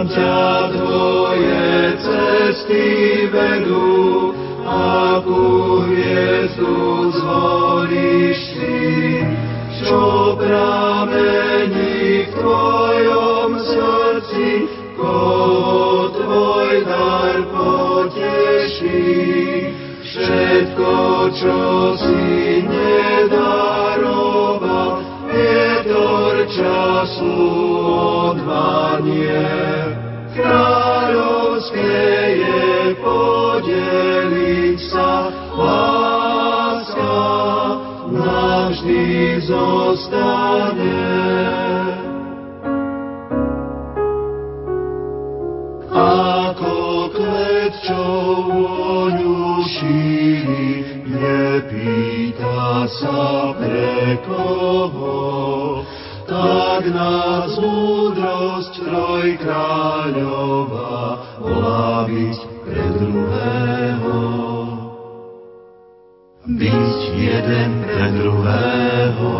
Kam ťa tvoje cesty vedú, akú hviezdu zvolíš si, čo pramení v tvojom srdci, koho tvoj dar poteší všetko, čo si nedaroval, vietor času odvanie. Kráľovské je podeliť sa, láska navždy zostane. Ako kvet, nepýta sa pre koho, tak nás múdrosť trojkráľová volá byť pre druhého. Byť jeden pre druhého.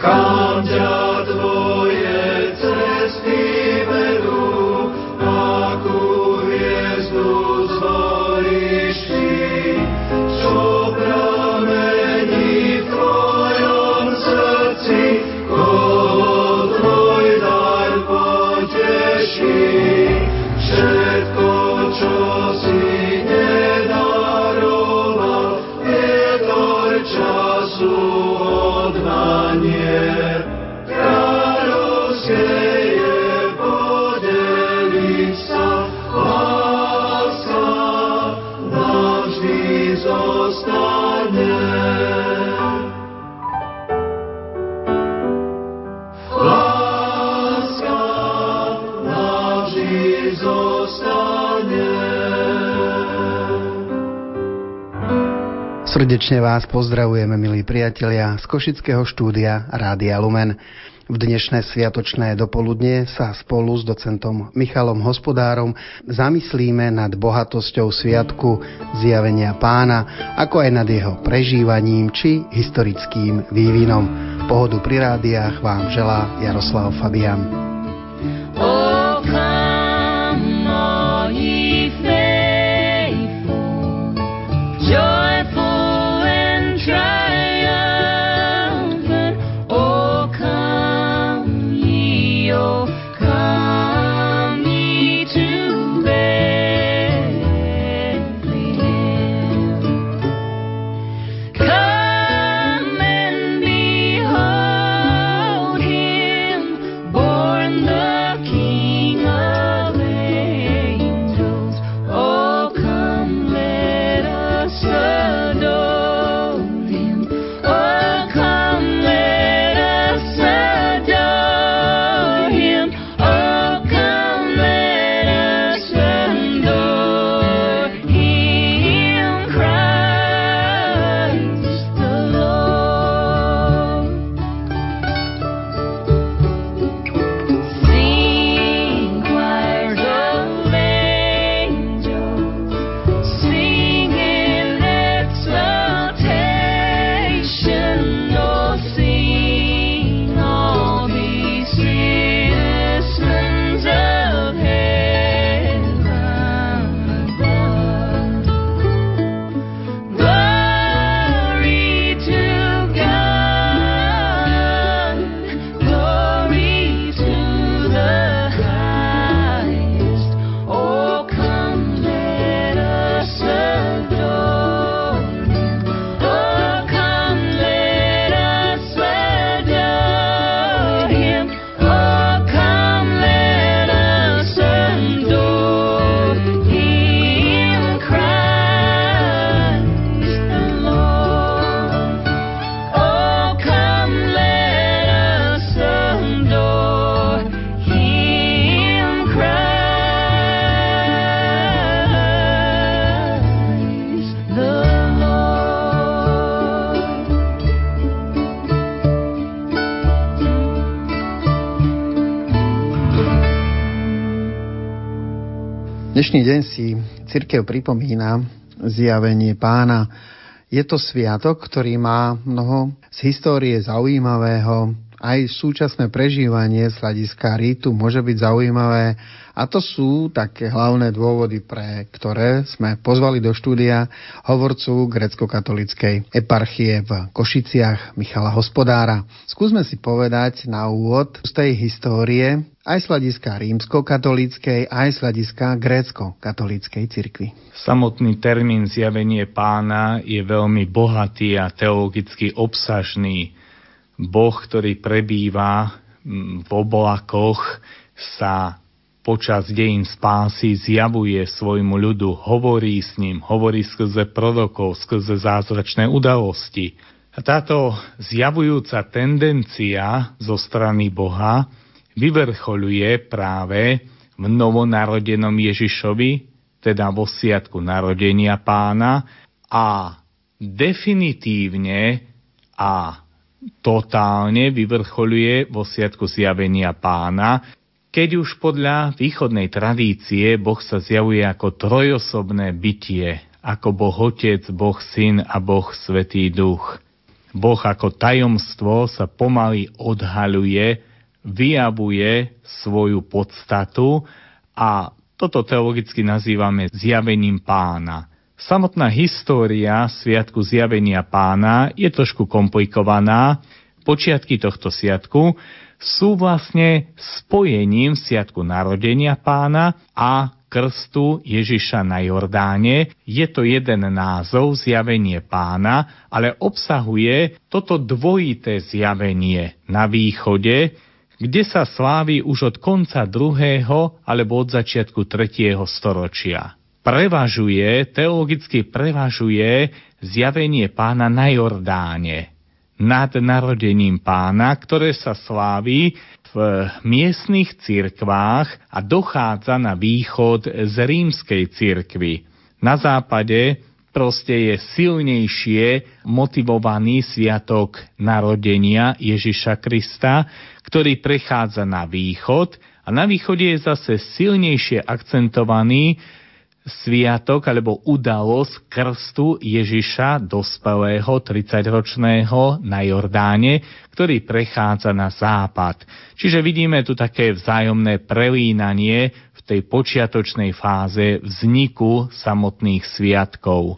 Kam ťa Srdečne vás pozdravujeme, milí priatelia, z Košického štúdia Rádia Lumen. V dnešné sviatočné dopoludne sa spolu s docentom Michalom Hospodárom zamyslíme nad bohatosťou sviatku zjavenia pána, ako aj nad jeho prežívaním či historickým vývinom. Pohodu pri rádiách vám želá Jaroslav Fabian. Dnešný deň si církev pripomína zjavenie pána. Je to sviatok, ktorý má mnoho z histórie zaujímavého, aj súčasné prežívanie z hľadiska rítu môže byť zaujímavé a to sú také hlavné dôvody, pre ktoré sme pozvali do štúdia hovorcu grecko-katolickej eparchie v Košiciach Michala Hospodára. Skúsme si povedať na úvod z tej histórie aj z hľadiska rímsko-katolíckej, aj z hľadiska grécko-katolíckej cirkvi. Samotný termín zjavenie pána je veľmi bohatý a teologicky obsažný. Boh, ktorý prebýva v oblakoch, sa počas dejín spásy zjavuje svojmu ľudu, hovorí s ním, hovorí skrze prorokov, skrze zázračné udalosti. A táto zjavujúca tendencia zo strany Boha vyvrcholuje práve v novonarodenom Ježišovi, teda vo sviatku narodenia pána a definitívne a totálne vyvrcholuje vo sviatku zjavenia pána, keď už podľa východnej tradície Boh sa zjavuje ako trojosobné bytie, ako Boh Otec, Boh Syn a Boh Svetý Duch. Boh ako tajomstvo sa pomaly odhaľuje, vyjavuje svoju podstatu a toto teologicky nazývame zjavením pána. Samotná história Sviatku zjavenia pána je trošku komplikovaná. Počiatky tohto sviatku sú vlastne spojením Sviatku narodenia pána a krstu Ježiša na Jordáne. Je to jeden názov, zjavenie pána, ale obsahuje toto dvojité zjavenie na východe, kde sa slávi už od konca druhého alebo od začiatku tretieho storočia prevažuje, teologicky prevažuje zjavenie pána na Jordáne nad narodením pána, ktoré sa slávi v miestnych cirkvách a dochádza na východ z rímskej cirkvy. Na západe proste je silnejšie motivovaný sviatok narodenia Ježiša Krista, ktorý prechádza na východ a na východe je zase silnejšie akcentovaný sviatok alebo udalosť krstu Ježiša, dospelého 30-ročného na Jordáne, ktorý prechádza na západ. Čiže vidíme tu také vzájomné prelínanie v tej počiatočnej fáze vzniku samotných sviatkov.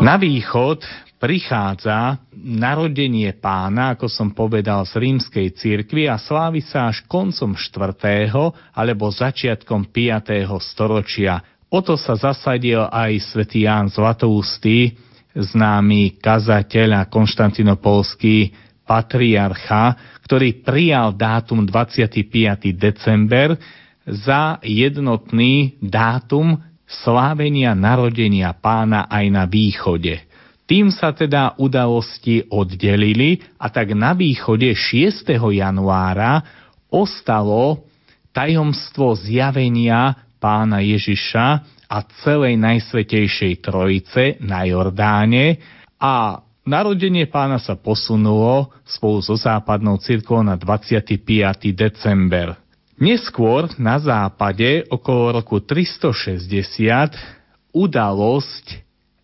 Na východ prichádza narodenie pána, ako som povedal, z rímskej cirkvi a slávi sa až koncom 4. alebo začiatkom 5. storočia. O to sa zasadil aj svätý Ján Zlatoustý, známy kazateľ a konštantinopolský patriarcha, ktorý prijal dátum 25. december za jednotný dátum slávenia narodenia pána aj na východe. Tým sa teda udalosti oddelili a tak na východe 6. januára ostalo tajomstvo zjavenia pána Ježiša a celej Najsvetejšej Trojice na Jordáne a narodenie pána sa posunulo spolu so západnou cirkvou na 25. december. Neskôr na západe okolo roku 360 udalosť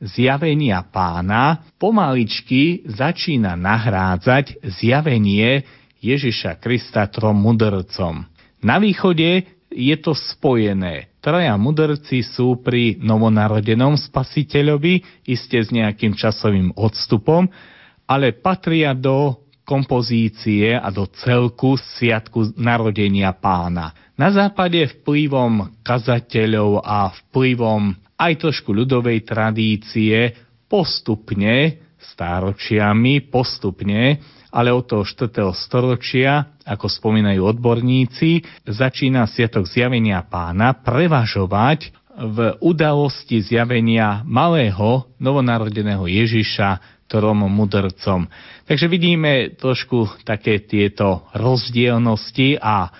zjavenia pána pomaličky začína nahrádzať zjavenie Ježiša Krista trom mudrcom. Na východe je to spojené. Traja mudrci sú pri novonarodenom spasiteľovi, iste s nejakým časovým odstupom, ale patria do kompozície a do celku sviatku narodenia pána. Na západe vplyvom kazateľov a vplyvom aj trošku ľudovej tradície postupne, stáročiami, postupne, ale od toho 4. storočia, ako spomínajú odborníci, začína Sviatok zjavenia pána prevažovať v udalosti zjavenia malého novonarodeného Ježiša trom mudrcom. Takže vidíme trošku také tieto rozdielnosti a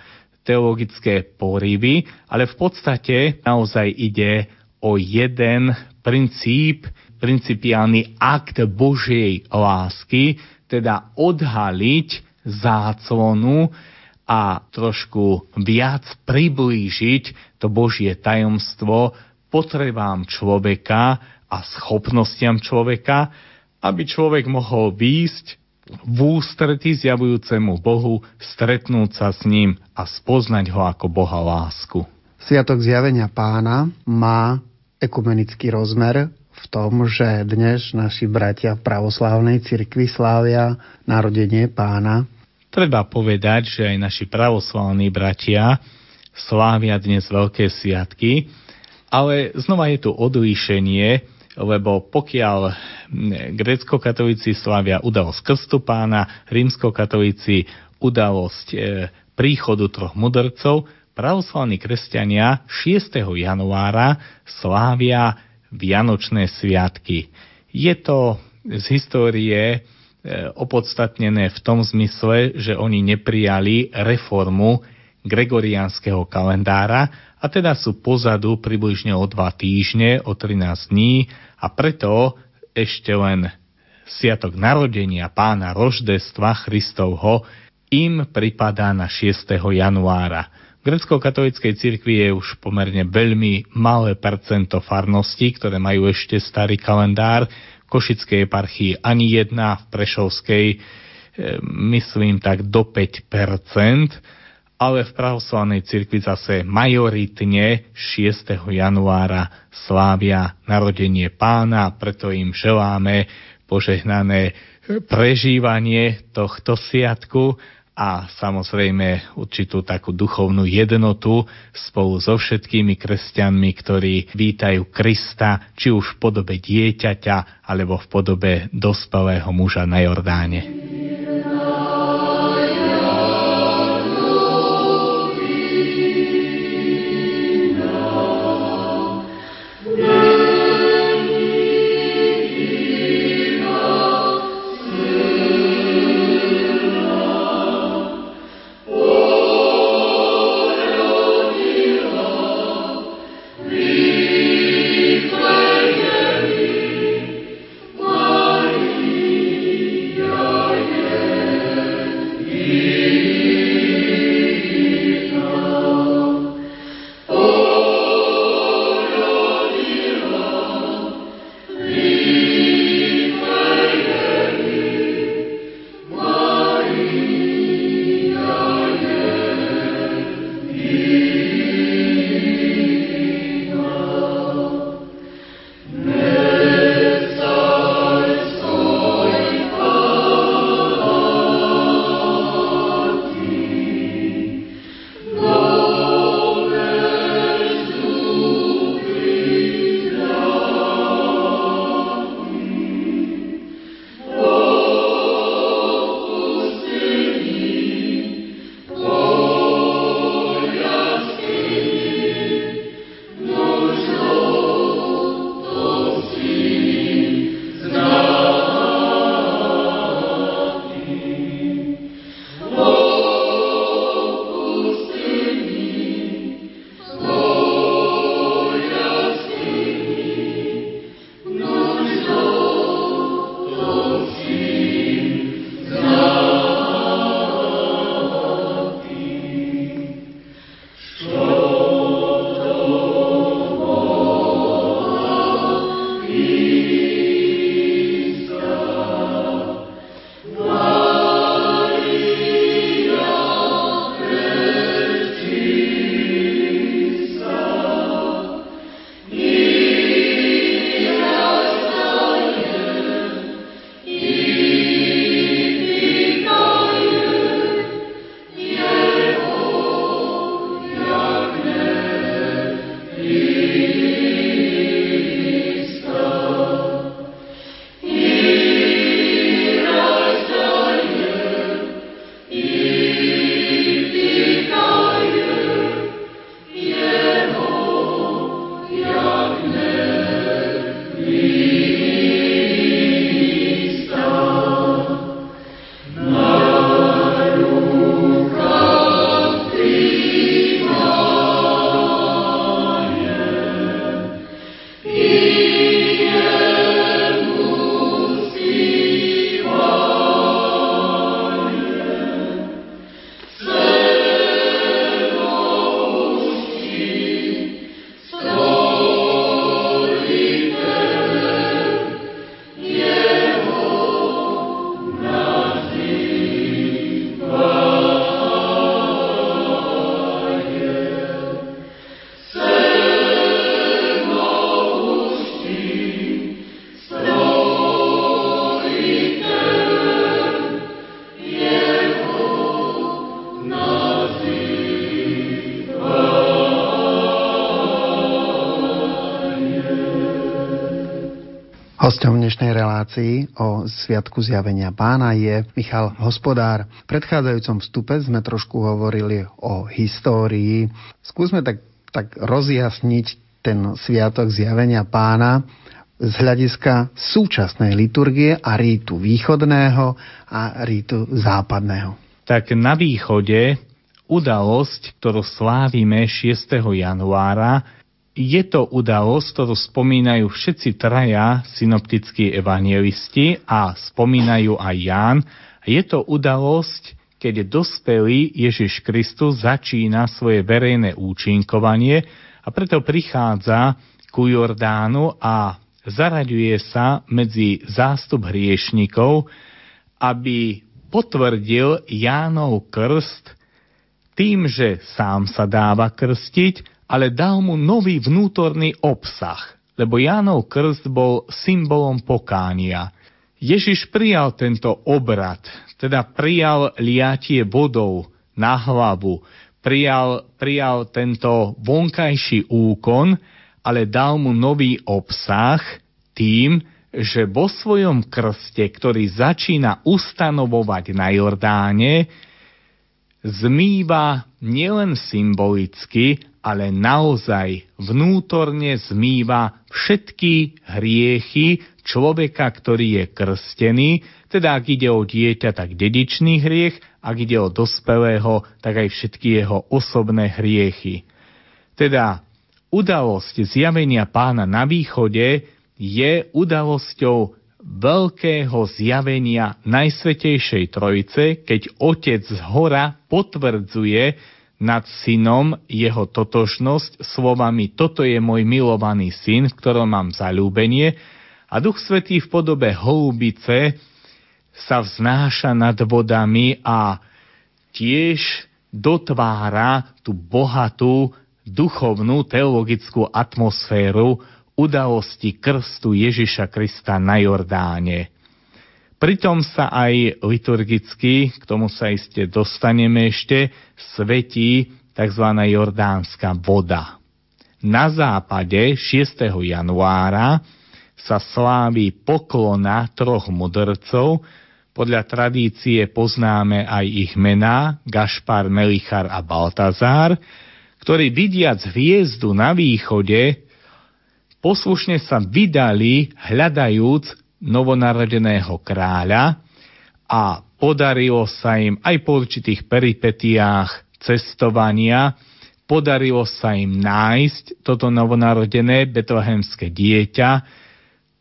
teologické porivy, ale v podstate naozaj ide o jeden princíp, principiálny akt Božej lásky, teda odhaliť záclonu a trošku viac priblížiť to Božie tajomstvo potrebám človeka a schopnostiam človeka, aby človek mohol výjsť v ústretí zjavujúcemu Bohu, stretnúť sa s ním a spoznať ho ako Boha lásku. Sviatok zjavenia pána má ekumenický rozmer v tom, že dnes naši bratia v pravoslávnej cirkvi slávia narodenie pána. Treba povedať, že aj naši pravoslávni bratia slávia dnes veľké sviatky, ale znova je tu odlíšenie, lebo pokiaľ grécko-katolíci slávia udalosť krstu pána, rímsko-katolíci udalosť e, príchodu troch mudrcov, pravoslavní kresťania 6. januára slávia Vianočné sviatky. Je to z histórie e, opodstatnené v tom zmysle, že oni neprijali reformu gregoriánskeho kalendára a teda sú pozadu približne o dva týždne, o 13 dní a preto ešte len Sviatok narodenia pána Roždestva Christovho im pripadá na 6. januára grecko-katolíckej cirkvi je už pomerne veľmi malé percento farností, ktoré majú ešte starý kalendár. V Košickej eparchii ani jedna, v Prešovskej e, myslím tak do 5%, ale v pravoslavnej cirkvi zase majoritne 6. januára slávia narodenie pána, preto im želáme požehnané prežívanie tohto sviatku a samozrejme určitú takú duchovnú jednotu spolu so všetkými kresťanmi, ktorí vítajú Krista, či už v podobe dieťaťa, alebo v podobe dospelého muža na Jordáne. Hostom dnešnej relácii o Sviatku zjavenia pána je Michal Hospodár. V predchádzajúcom vstupe sme trošku hovorili o histórii. Skúsme tak, tak rozjasniť ten Sviatok zjavenia pána z hľadiska súčasnej liturgie a rítu východného a rítu západného. Tak na východe udalosť, ktorú slávime 6. januára, je to udalosť, ktorú spomínajú všetci traja synoptickí evangelisti a spomínajú aj Ján. Je to udalosť, keď dospelý Ježiš Kristus začína svoje verejné účinkovanie a preto prichádza ku Jordánu a zaraďuje sa medzi zástup hriešnikov, aby potvrdil Jánov krst tým, že sám sa dáva krstiť ale dal mu nový vnútorný obsah, lebo Jánov krst bol symbolom pokánia. Ježiš prijal tento obrad, teda prijal liatie vodou na hlavu, prijal, prijal tento vonkajší úkon, ale dal mu nový obsah tým, že vo svojom krste, ktorý začína ustanovovať na Jordáne, zmýva nielen symbolicky, ale naozaj vnútorne zmýva všetky hriechy človeka, ktorý je krstený, teda ak ide o dieťa, tak dedičný hriech, ak ide o dospelého, tak aj všetky jeho osobné hriechy. Teda udalosť zjavenia pána na východe je udalosťou veľkého zjavenia Najsvetejšej Trojice, keď Otec z hora potvrdzuje nad synom jeho totožnosť slovami Toto je môj milovaný syn, v ktorom mám zalúbenie. A Duch Svetý v podobe holubice sa vznáša nad vodami a tiež dotvára tú bohatú duchovnú teologickú atmosféru udalosti krstu Ježiša Krista na Jordáne. Pritom sa aj liturgicky, k tomu sa iste dostaneme ešte, svetí tzv. jordánska voda. Na západe 6. januára sa slávi poklona troch mudrcov, podľa tradície poznáme aj ich mená, Gašpar, Melichar a Baltazár, ktorí vidiac hviezdu na východe, poslušne sa vydali hľadajúc novonarodeného kráľa a podarilo sa im aj po určitých peripetiách cestovania, podarilo sa im nájsť toto novonarodené betlehemské dieťa,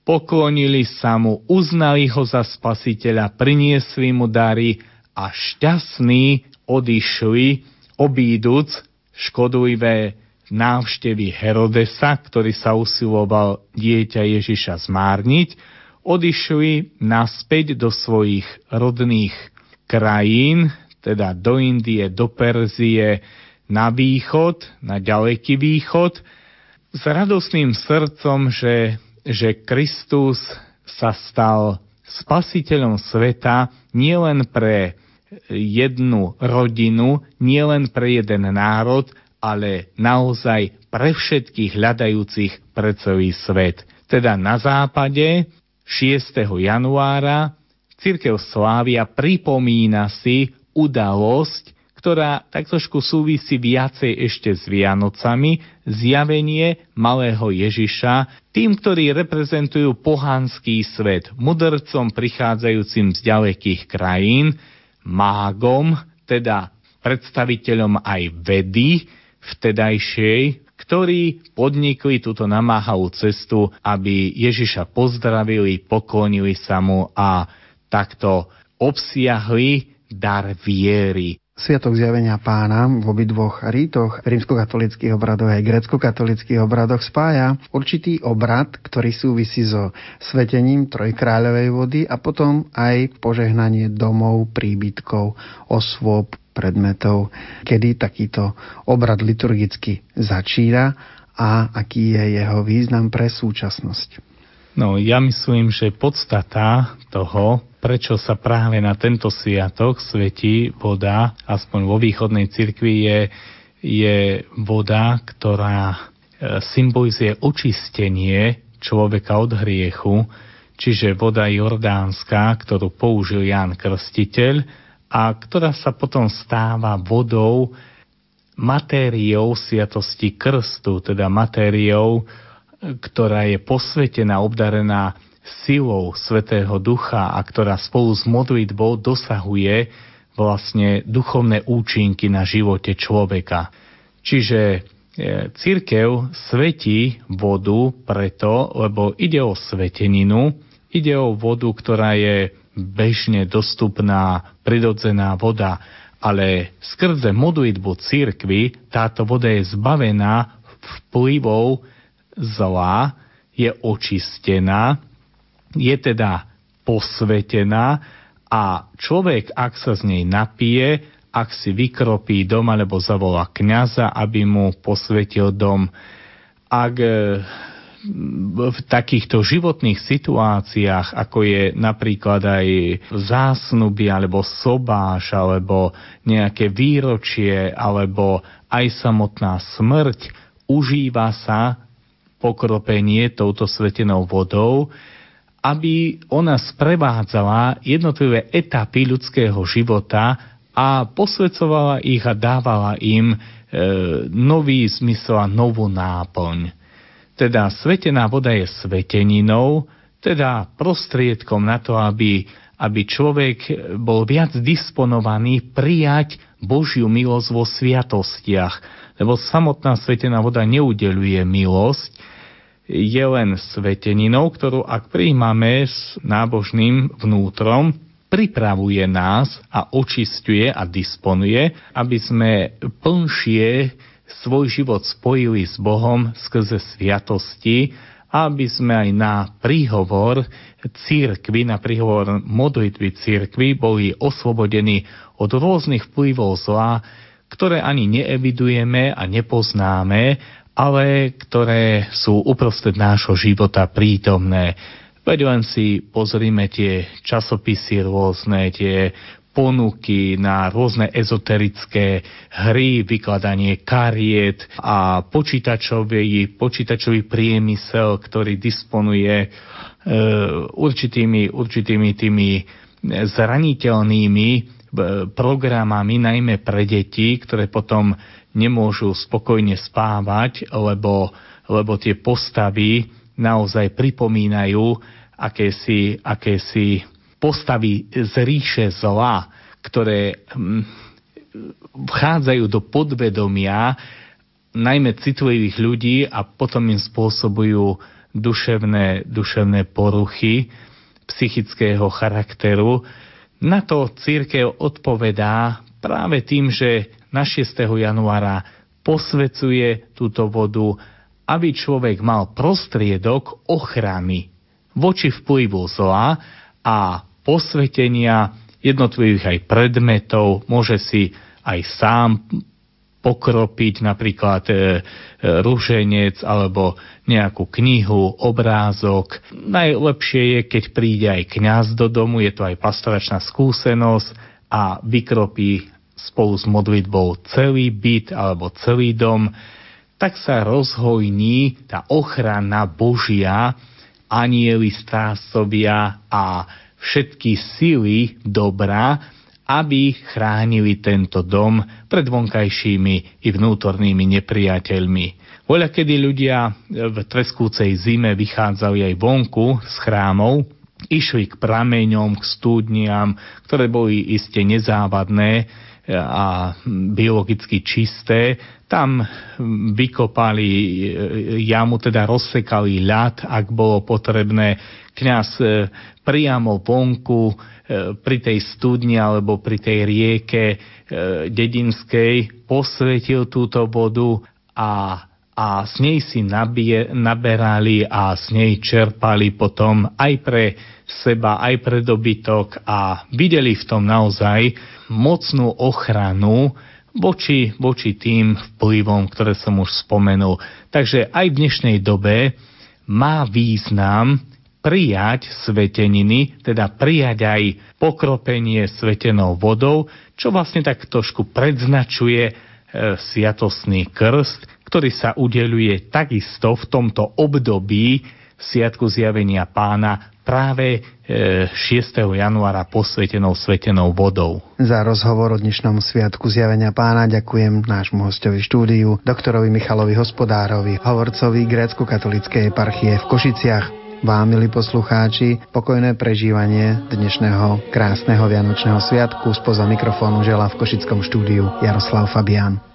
poklonili sa mu, uznali ho za spasiteľa, priniesli mu dary a šťastní odišli, obíduc škodlivé návštevy Herodesa, ktorý sa usiloval dieťa Ježiša zmárniť, odišli naspäť do svojich rodných krajín, teda do Indie, do Perzie, na východ, na ďaleký východ, s radosným srdcom, že, že Kristus sa stal spasiteľom sveta nielen pre jednu rodinu, nielen pre jeden národ, ale naozaj pre všetkých hľadajúcich pre celý svet. Teda na západe 6. januára Církev Slávia pripomína si udalosť, ktorá tak trošku súvisí viacej ešte s Vianocami, zjavenie malého Ježiša, tým, ktorí reprezentujú pohanský svet, mudrcom prichádzajúcim z ďalekých krajín, mágom, teda predstaviteľom aj vedy vtedajšej, ktorí podnikli túto namáhavú cestu, aby Ježiša pozdravili, poklonili sa mu a takto obsiahli dar viery. Sviatok zjavenia pána v obidvoch rítoch, rímskokatolických obradoch aj grecko-katolických obradoch spája určitý obrad, ktorý súvisí so svetením trojkráľovej vody a potom aj požehnanie domov, príbytkov, osôb, predmetov, kedy takýto obrad liturgicky začína a aký je jeho význam pre súčasnosť. No, ja myslím, že podstata toho, prečo sa práve na tento sviatok svetí voda, aspoň vo východnej cirkvi, je, je voda, ktorá e, symbolizuje očistenie človeka od hriechu, čiže voda jordánska, ktorú použil Ján Krstiteľ a ktorá sa potom stáva vodou, matériou sviatosti krstu, teda matériou, ktorá je posvetená, obdarená silou Svetého Ducha a ktorá spolu s modlitbou dosahuje vlastne duchovné účinky na živote človeka. Čiže e, církev svetí vodu preto, lebo ide o sveteninu, ide o vodu, ktorá je bežne dostupná, prirodzená voda, ale skrze modlitbu církvy táto voda je zbavená vplyvov zla, je očistená, je teda posvetená a človek, ak sa z nej napije, ak si vykropí dom alebo zavolá kňaza, aby mu posvetil dom, ak v takýchto životných situáciách, ako je napríklad aj zásnuby, alebo sobáš, alebo nejaké výročie, alebo aj samotná smrť, užíva sa pokropenie touto svetenou vodou, aby ona sprevádzala jednotlivé etapy ľudského života a posvedcovala ich a dávala im e, nový zmysel a novú náplň. Teda svetená voda je sveteninou, teda prostriedkom na to, aby, aby človek bol viac disponovaný prijať Božiu milosť vo sviatostiach. Lebo samotná svetená voda neudeluje milosť, je len sveteninou, ktorú ak príjmame s nábožným vnútrom, pripravuje nás a očistuje a disponuje, aby sme plnšie svoj život spojili s Bohom skrze sviatosti, aby sme aj na príhovor církvy, na príhovor modlitby církvy boli oslobodení od rôznych vplyvov zla, ktoré ani neevidujeme a nepoznáme ale ktoré sú uprostred nášho života prítomné. Veď len si pozrime tie časopisy rôzne, tie ponuky na rôzne ezoterické hry, vykladanie kariet a počítačový, počítačový priemysel, ktorý disponuje e, určitými, určitými tými zraniteľnými e, programami, najmä pre deti, ktoré potom nemôžu spokojne spávať, lebo, lebo tie postavy naozaj pripomínajú akési, akési postavy z ríše zla, ktoré hm, vchádzajú do podvedomia najmä citlivých ľudí a potom im spôsobujú duševné, duševné poruchy psychického charakteru. Na to církev odpovedá práve tým, že na 6. januára posvecuje túto vodu, aby človek mal prostriedok ochrany voči vplyvu zla a posvetenia jednotlivých aj predmetov, môže si aj sám pokropiť napríklad e, e, ruženec alebo nejakú knihu, obrázok. Najlepšie je, keď príde aj kňaz do domu, je to aj pastoračná skúsenosť a vykropí spolu s modlitbou celý byt alebo celý dom, tak sa rozhojní tá ochrana Božia, anieli strážcovia a všetky sily dobra, aby chránili tento dom pred vonkajšími i vnútornými nepriateľmi. Voľa kedy ľudia v treskúcej zime vychádzali aj vonku z chrámov, išli k prameňom, k studniam, ktoré boli iste nezávadné, a biologicky čisté. Tam vykopali jamu, teda rozsekali ľad, ak bolo potrebné. Kňaz e, priamo vonku e, pri tej studni alebo pri tej rieke e, dedinskej posvetil túto vodu a a s nej si nabie, naberali a s nej čerpali potom aj pre seba, aj pre dobytok a videli v tom naozaj mocnú ochranu voči, voči tým vplyvom, ktoré som už spomenul. Takže aj v dnešnej dobe má význam prijať sveteniny, teda prijať aj pokropenie svetenou vodou, čo vlastne tak trošku predznačuje e, sviatosný krst, ktorý sa udeluje takisto v tomto období Sviatku zjavenia pána práve 6. E, januára posvetenou svetenou vodou. Za rozhovor o dnešnom Sviatku zjavenia pána ďakujem nášmu hostovi štúdiu, doktorovi Michalovi Hospodárovi, hovorcovi grécko-katolíckej eparchie v Košiciach. Vám, milí poslucháči, pokojné prežívanie dnešného krásneho Vianočného sviatku spoza mikrofónu žela v Košickom štúdiu Jaroslav Fabián.